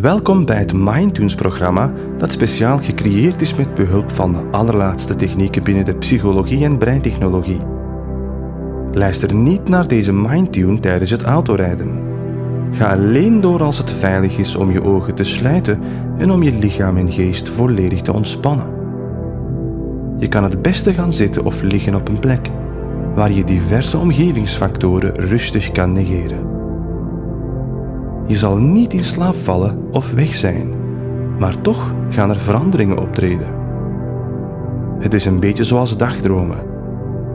Welkom bij het Mindtunes-programma dat speciaal gecreëerd is met behulp van de allerlaatste technieken binnen de psychologie en breintechnologie. Luister niet naar deze Mindtune tijdens het autorijden. Ga alleen door als het veilig is om je ogen te sluiten en om je lichaam en geest volledig te ontspannen. Je kan het beste gaan zitten of liggen op een plek waar je diverse omgevingsfactoren rustig kan negeren. Je zal niet in slaap vallen of weg zijn, maar toch gaan er veranderingen optreden. Het is een beetje zoals dagdromen.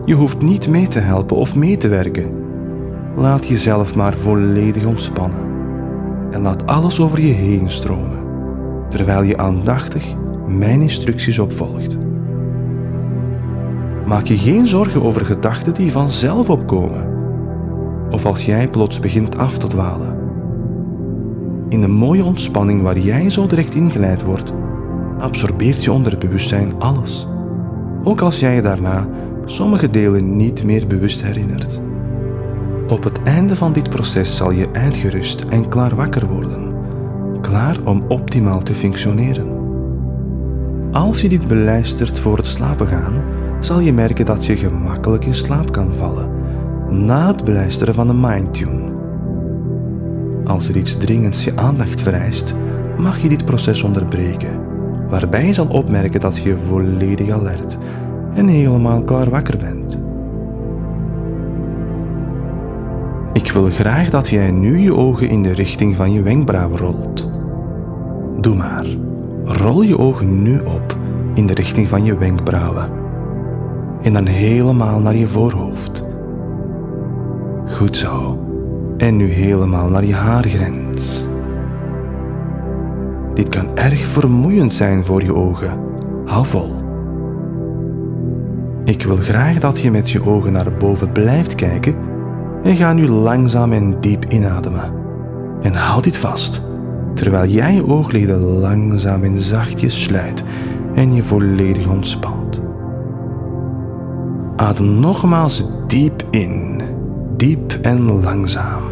Je hoeft niet mee te helpen of mee te werken. Laat jezelf maar volledig ontspannen en laat alles over je heen stromen, terwijl je aandachtig mijn instructies opvolgt. Maak je geen zorgen over gedachten die vanzelf opkomen, of als jij plots begint af te dwalen. In de mooie ontspanning waar jij zo direct ingeleid wordt, absorbeert je onderbewustzijn alles. Ook als jij je daarna sommige delen niet meer bewust herinnert. Op het einde van dit proces zal je uitgerust en klaar wakker worden, klaar om optimaal te functioneren. Als je dit beluistert voor het slapen gaan, zal je merken dat je gemakkelijk in slaap kan vallen na het beluisteren van de Mindtune. Als er iets dringends je aandacht vereist, mag je dit proces onderbreken, waarbij je zal opmerken dat je volledig alert en helemaal klaar wakker bent. Ik wil graag dat jij nu je ogen in de richting van je wenkbrauwen rolt. Doe maar. Rol je ogen nu op in de richting van je wenkbrauwen. En dan helemaal naar je voorhoofd. Goed zo. En nu helemaal naar je haargrens. Dit kan erg vermoeiend zijn voor je ogen. Hou vol. Ik wil graag dat je met je ogen naar boven blijft kijken en ga nu langzaam en diep inademen. En houd dit vast, terwijl jij je oogleden langzaam en zachtjes sluit en je volledig ontspant. Adem nogmaals diep in, diep en langzaam.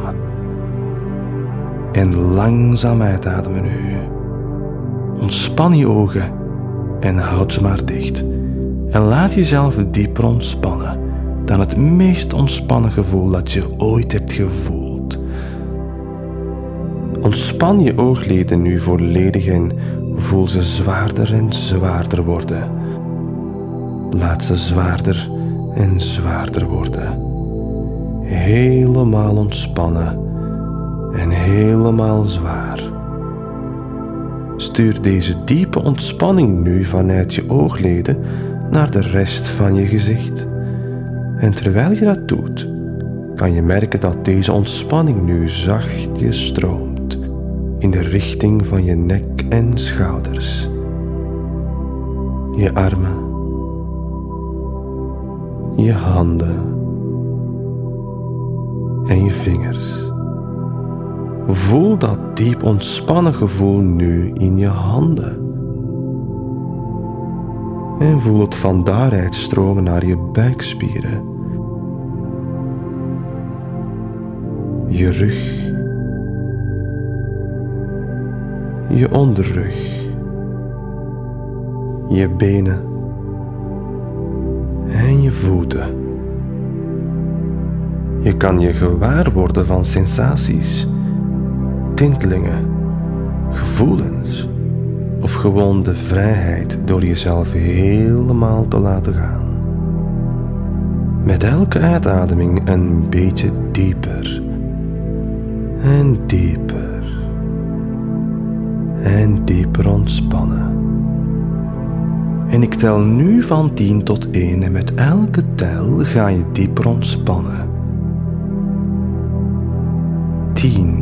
En langzaam uitademen nu. Ontspan je ogen en houd ze maar dicht. En laat jezelf dieper ontspannen dan het meest ontspannen gevoel dat je ooit hebt gevoeld. Ontspan je oogleden nu volledig en voel ze zwaarder en zwaarder worden. Laat ze zwaarder en zwaarder worden. Helemaal ontspannen en helemaal zwaar. Stuur deze diepe ontspanning nu vanuit je oogleden naar de rest van je gezicht. En terwijl je dat doet, kan je merken dat deze ontspanning nu zachtjes stroomt in de richting van je nek en schouders. Je armen, je handen en je vingers. Voel dat diep ontspannen gevoel nu in je handen. En voel het van daaruit stromen naar je buikspieren. Je rug. Je onderrug. Je benen. En je voeten. Je kan je gewaar worden van sensaties, tintelingen, gevoelens of gewoon de vrijheid door jezelf helemaal te laten gaan. Met elke uitademing een beetje dieper en dieper en dieper ontspannen. En ik tel nu van 10 tot 1 en met elke tel ga je dieper ontspannen. 10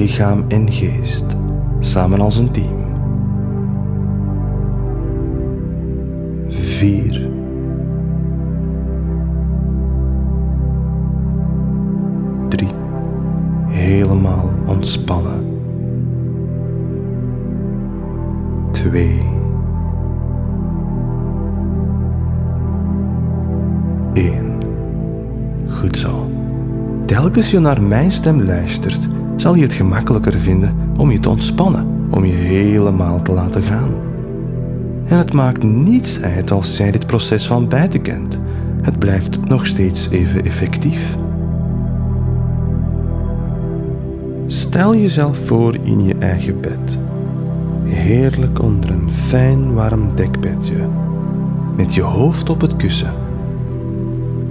lichaam en geest, samen als een team. 4. Drie. Helemaal ontspannen. 2. 1. Goed zo. Telkens je naar mijn stem luistert, zal je het gemakkelijker vinden om je te ontspannen, om je helemaal te laten gaan. En het maakt niets uit als jij dit proces van buiten kent. Het blijft nog steeds even effectief. Stel jezelf voor in je eigen bed. Heerlijk onder een fijn warm dekbedje. Met je hoofd op het kussen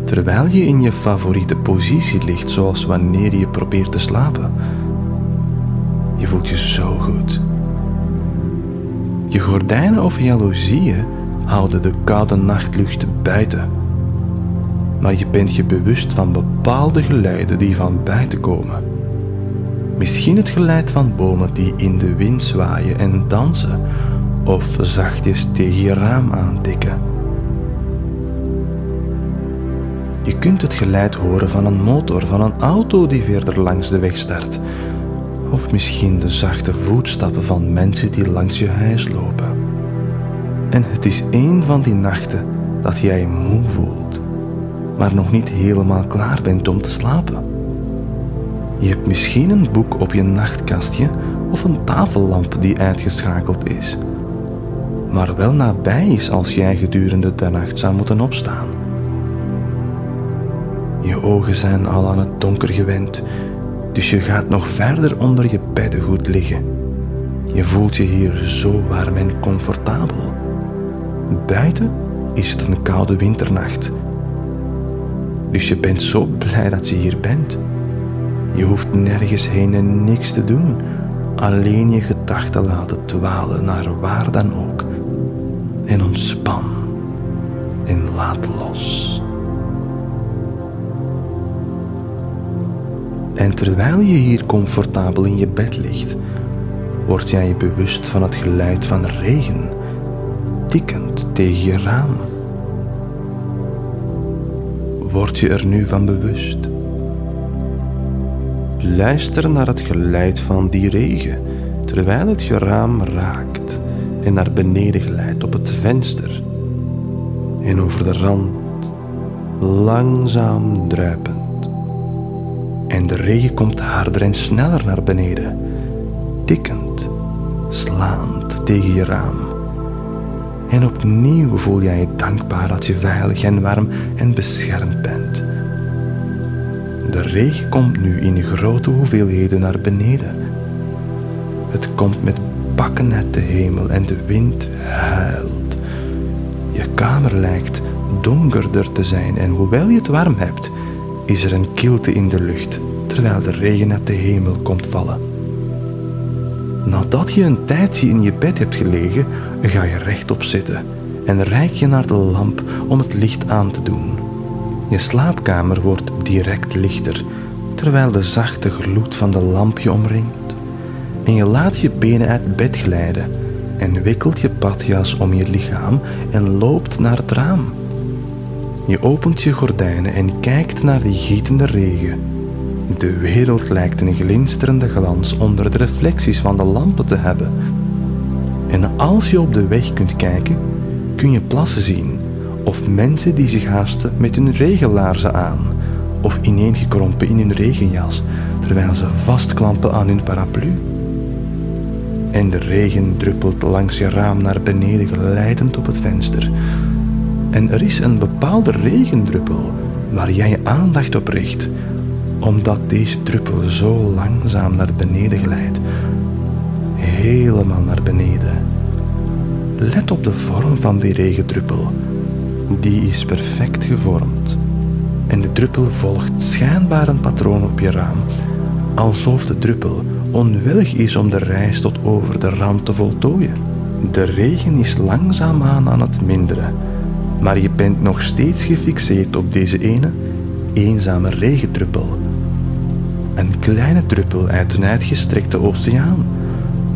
terwijl je in je favoriete positie ligt, zoals wanneer je probeert te slapen. Je voelt je zo goed. Je gordijnen of jaloezieën houden de koude nachtlucht buiten. Maar je bent je bewust van bepaalde geluiden die van buiten komen. Misschien het geluid van bomen die in de wind zwaaien en dansen, of zachtjes tegen je raam aantikken. Je kunt het geluid horen van een motor, van een auto die verder langs de weg start. Of misschien de zachte voetstappen van mensen die langs je huis lopen. En het is één van die nachten dat jij moe voelt, maar nog niet helemaal klaar bent om te slapen. Je hebt misschien een boek op je nachtkastje of een tafellamp die uitgeschakeld is, maar wel nabij is als jij gedurende de nacht zou moeten opstaan. Je ogen zijn al aan het donker gewend, dus je gaat nog verder onder je beddengoed liggen. Je voelt je hier zo warm en comfortabel. Buiten is het een koude winternacht. Dus je bent zo blij dat je hier bent. Je hoeft nergens heen en niks te doen, alleen je gedachten laten dwalen naar waar dan ook. En ontspan en laat los. En terwijl je hier comfortabel in je bed ligt, word jij je bewust van het geluid van regen, tikkend tegen je raam. Word je er nu van bewust? Luister naar het geluid van die regen terwijl het je raam raakt en naar beneden glijdt op het venster en over de rand langzaam druipen en de regen komt harder en sneller naar beneden, tikkend, slaand tegen je raam. En opnieuw voel jij je dankbaar dat je veilig en warm en beschermd bent. De regen komt nu in grote hoeveelheden naar beneden. Het komt met bakken uit de hemel en de wind huilt. Je kamer lijkt donkerder te zijn en hoewel je het warm hebt, is er een kilte in de lucht terwijl de regen uit de hemel komt vallen. Nadat je een tijdje in je bed hebt gelegen, ga je rechtop zitten en reik je naar de lamp om het licht aan te doen. Je slaapkamer wordt direct lichter, terwijl de zachte gloed van de lamp je omringt. En je laat je benen uit bed glijden en wikkelt je badjas om je lichaam en loopt naar het raam. Je opent je gordijnen en kijkt naar de gietende regen. De wereld lijkt een glinsterende glans onder de reflecties van de lampen te hebben. En als je op de weg kunt kijken, kun je plassen zien of mensen die zich haasten met hun regenlaarzen aan of ineengekrompen in hun regenjas terwijl ze vastklampen aan hun paraplu. En de regen druppelt langs je raam naar beneden geleidend op het venster. En er is een bepaalde regendruppel waar jij aandacht op richt, omdat deze druppel zo langzaam naar beneden glijdt. Helemaal naar beneden. Let op de vorm van die regendruppel. Die is perfect gevormd. En de druppel volgt schijnbaar een patroon op je raam, alsof de druppel onwillig is om de reis tot over de rand te voltooien. De regen is langzaamaan aan het minderen maar je bent nog steeds gefixeerd op deze ene, eenzame regendruppel. een kleine druppel uit een uitgestrekte oceaan,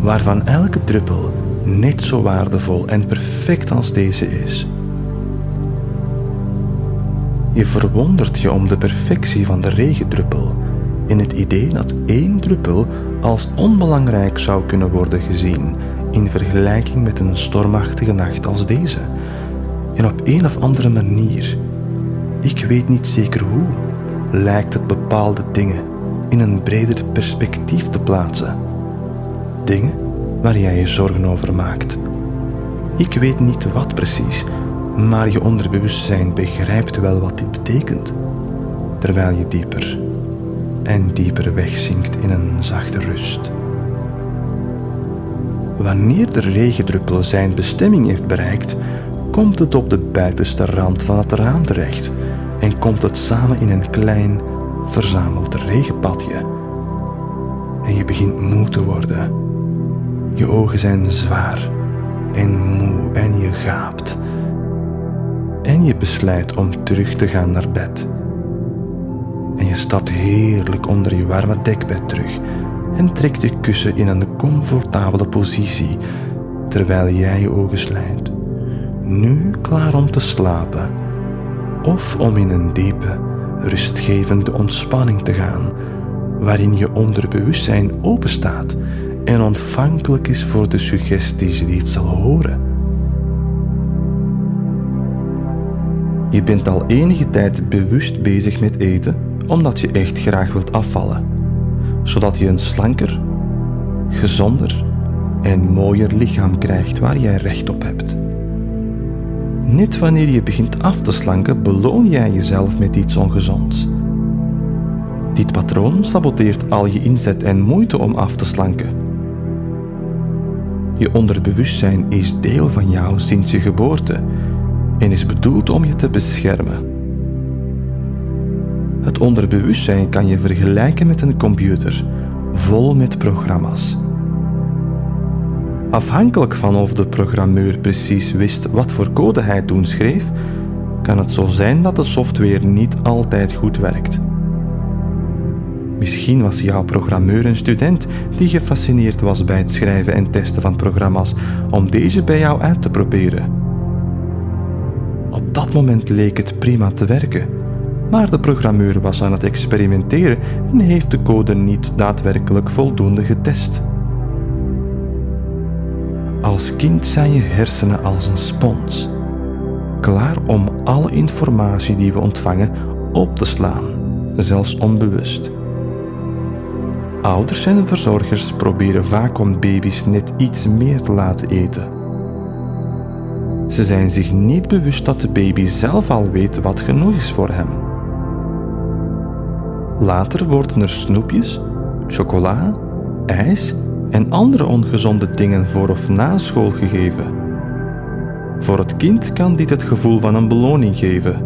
waarvan elke druppel net zo waardevol en perfect als deze is. Je verwondert je om de perfectie van de regendruppel in het idee dat één druppel als onbelangrijk zou kunnen worden gezien in vergelijking met een stormachtige nacht als deze. En op een of andere manier, ik weet niet zeker hoe, lijkt het bepaalde dingen in een breder perspectief te plaatsen. Dingen waar jij je zorgen over maakt. Ik weet niet wat precies, maar je onderbewustzijn begrijpt wel wat dit betekent, terwijl je dieper en dieper wegzinkt in een zachte rust. Wanneer de regendruppel zijn bestemming heeft bereikt, komt het op de buitenste rand van het raam terecht en komt het samen in een klein, verzameld regenpadje. En je begint moe te worden. Je ogen zijn zwaar en moe en je gaapt. En je besluit om terug te gaan naar bed. En je stapt heerlijk onder je warme dekbed terug en trekt je kussen in een comfortabele positie terwijl jij je ogen sluit. Nu klaar om te slapen of om in een diepe, rustgevende ontspanning te gaan, waarin je onderbewustzijn openstaat en ontvankelijk is voor de suggesties die het zal horen. Je bent al enige tijd bewust bezig met eten omdat je echt graag wilt afvallen, zodat je een slanker, gezonder en mooier lichaam krijgt waar jij recht op hebt. Net wanneer je begint af te slanken, beloon jij jezelf met iets ongezonds. Dit patroon saboteert al je inzet en moeite om af te slanken. Je onderbewustzijn is deel van jou sinds je geboorte en is bedoeld om je te beschermen. Het onderbewustzijn kan je vergelijken met een computer, vol met programma's. Afhankelijk van of de programmeur precies wist wat voor code hij toen schreef, kan het zo zijn dat de software niet altijd goed werkt. Misschien was jouw programmeur een student die gefascineerd was bij het schrijven en testen van programma's om deze bij jou uit te proberen. Op dat moment leek het prima te werken, maar de programmeur was aan het experimenteren en heeft de code niet daadwerkelijk voldoende getest. Als kind zijn je hersenen als een spons, klaar om alle informatie die we ontvangen op te slaan, zelfs onbewust. Ouders en verzorgers proberen vaak om baby's net iets meer te laten eten. Ze zijn zich niet bewust dat de baby zelf al weet wat genoeg is voor hem. Later worden er snoepjes, chocola, ijs en andere ongezonde dingen voor of na school gegeven. Voor het kind kan dit het gevoel van een beloning geven.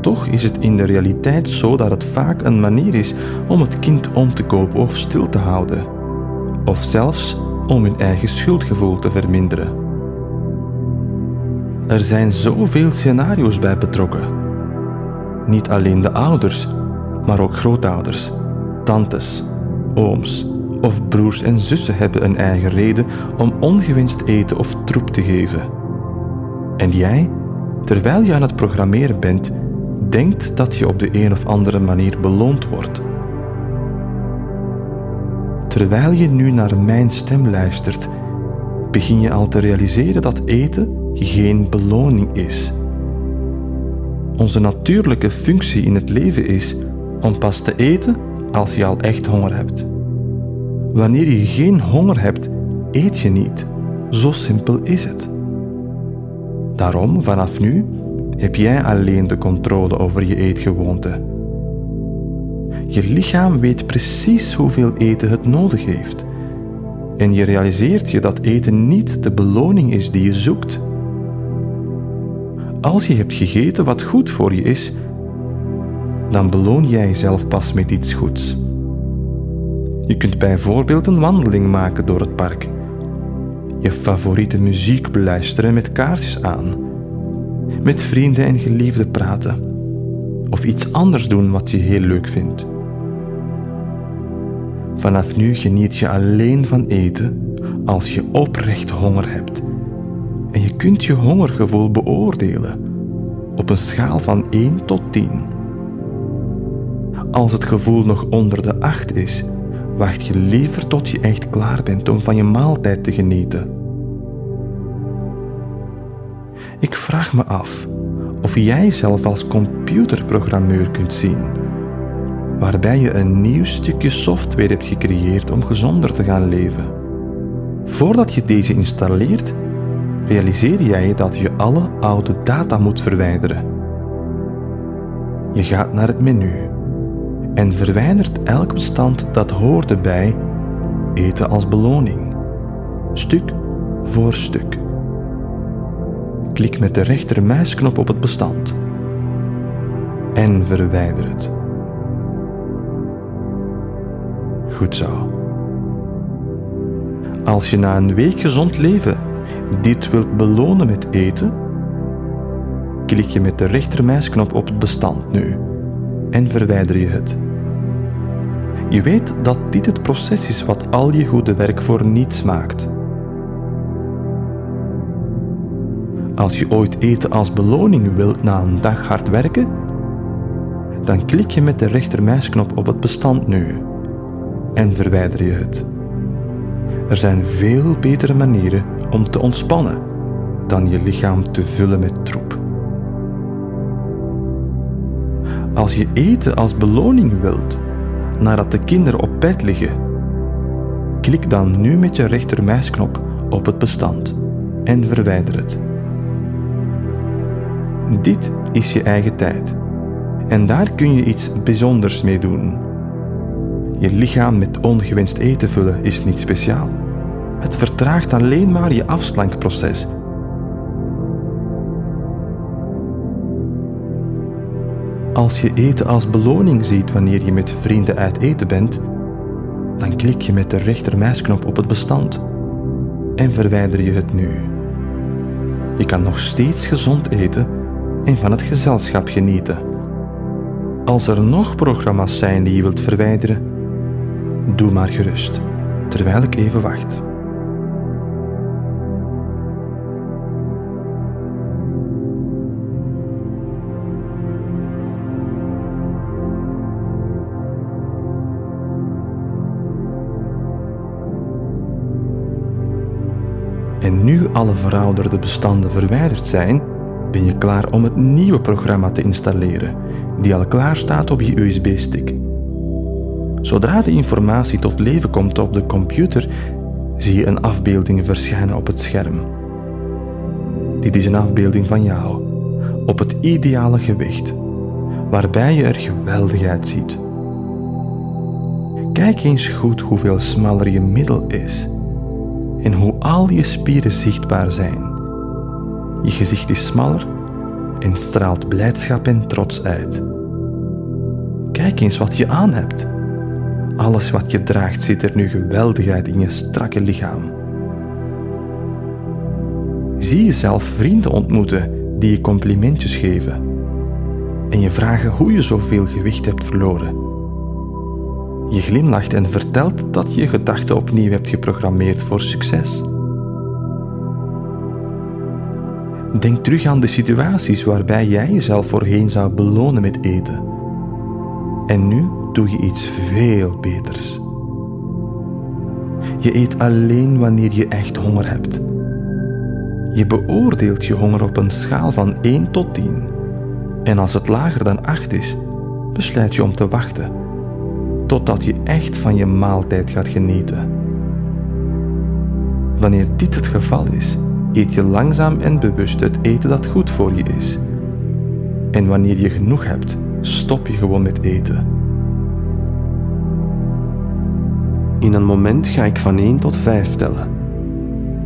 Toch is het in de realiteit zo dat het vaak een manier is om het kind om te kopen of stil te houden, of zelfs om hun eigen schuldgevoel te verminderen. Er zijn zoveel scenario's bij betrokken. Niet alleen de ouders, maar ook grootouders, tantes, ooms of broers en zussen hebben een eigen reden om ongewenst eten of troep te geven. En jij, terwijl je aan het programmeren bent, denkt dat je op de een of andere manier beloond wordt. Terwijl je nu naar mijn stem luistert, begin je al te realiseren dat eten geen beloning is. Onze natuurlijke functie in het leven is om pas te eten als je al echt honger hebt. Wanneer je geen honger hebt, eet je niet. Zo simpel is het. Daarom, vanaf nu, heb jij alleen de controle over je eetgewoonte. Je lichaam weet precies hoeveel eten het nodig heeft. En je realiseert je dat eten niet de beloning is die je zoekt. Als je hebt gegeten wat goed voor je is, dan beloon jij jezelf pas met iets goeds. Je kunt bijvoorbeeld een wandeling maken door het park, je favoriete muziek beluisteren met kaarsjes aan, met vrienden en geliefden praten, of iets anders doen wat je heel leuk vindt. Vanaf nu geniet je alleen van eten als je oprecht honger hebt. En je kunt je hongergevoel beoordelen op een schaal van 1 tot 10. Als het gevoel nog onder de 8 is, wacht je liever tot je echt klaar bent om van je maaltijd te genieten. Ik vraag me af of jij zelf als computerprogrammeur kunt zien, waarbij je een nieuw stukje software hebt gecreëerd om gezonder te gaan leven. Voordat je deze installeert, realiseer jij dat je alle oude data moet verwijderen. Je gaat naar het menu en verwijdert elk bestand dat hoorde bij eten als beloning, stuk voor stuk. Klik met de rechtermuisknop op het bestand en verwijder het. Goed zo. Als je na een week gezond leven dit wilt belonen met eten, klik je met de rechtermuisknop op het bestand nu en verwijder je het. Je weet dat dit het proces is wat al je goede werk voor niets maakt. Als je ooit eten als beloning wilt na een dag hard werken, dan klik je met de rechtermuisknop op het bestand nu en verwijder je het. Er zijn veel betere manieren om te ontspannen dan je lichaam te vullen met troep. Als je eten als beloning wilt, nadat de kinderen op bed liggen, klik dan nu met je rechtermuisknop op het bestand en verwijder het. Dit is je eigen tijd en daar kun je iets bijzonders mee doen. Je lichaam met ongewenst eten vullen is niet speciaal. Het vertraagt alleen maar je afslankproces. Als je eten als beloning ziet wanneer je met vrienden uit eten bent, dan klik je met de rechtermuisknop op het bestand en verwijder je het nu. Je kan nog steeds gezond eten en van het gezelschap genieten. Als er nog programma's zijn die je wilt verwijderen, doe maar gerust, terwijl ik even wacht. En nu alle verouderde bestanden verwijderd zijn, ben je klaar om het nieuwe programma te installeren, die al klaar staat op je USB-stick. Zodra de informatie tot leven komt op de computer, zie je een afbeelding verschijnen op het scherm. Dit is een afbeelding van jou, op het ideale gewicht, waarbij je er geweldig uitziet. Kijk eens goed hoeveel smaller je middel is en hoe al je spieren zichtbaar zijn. Je gezicht is smaller en straalt blijdschap en trots uit. Kijk eens wat je aan hebt. Alles wat je draagt ziet er nu geweldig uit in je strakke lichaam. Zie jezelf vrienden ontmoeten die je complimentjes geven en je vragen hoe je zoveel gewicht hebt verloren. Je glimlacht en vertelt dat je je gedachten opnieuw hebt geprogrammeerd voor succes. Denk terug aan de situaties waarbij jij jezelf voorheen zou belonen met eten. En nu doe je iets veel beters. Je eet alleen wanneer je echt honger hebt. Je beoordeelt je honger op een schaal van 1 tot 10. En als het lager dan 8 is, besluit je om te wachten totdat je echt van je maaltijd gaat genieten. Wanneer dit het geval is, eet je langzaam en bewust het eten dat goed voor je is. En wanneer je genoeg hebt, stop je gewoon met eten. In een moment ga ik van 1 tot 5 tellen.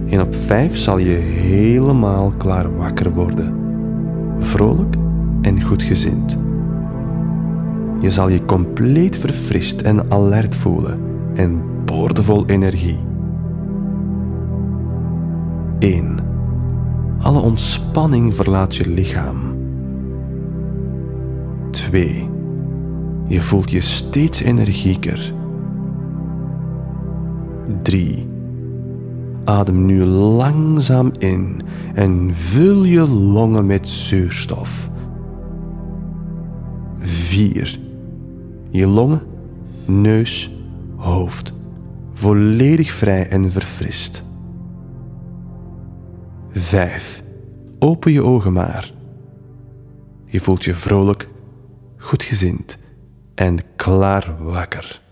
En op 5 zal je helemaal klaar wakker worden. Vrolijk en goedgezind. Je zal je compleet verfrist en alert voelen en boordevol energie. 1. Alle ontspanning verlaat je lichaam. 2. Je voelt je steeds energieker. 3. Adem nu langzaam in en vul je longen met zuurstof. 4. Je longen, neus, hoofd volledig vrij en verfrist. 5. Open je ogen maar. Je voelt je vrolijk, goedgezind en klaar wakker.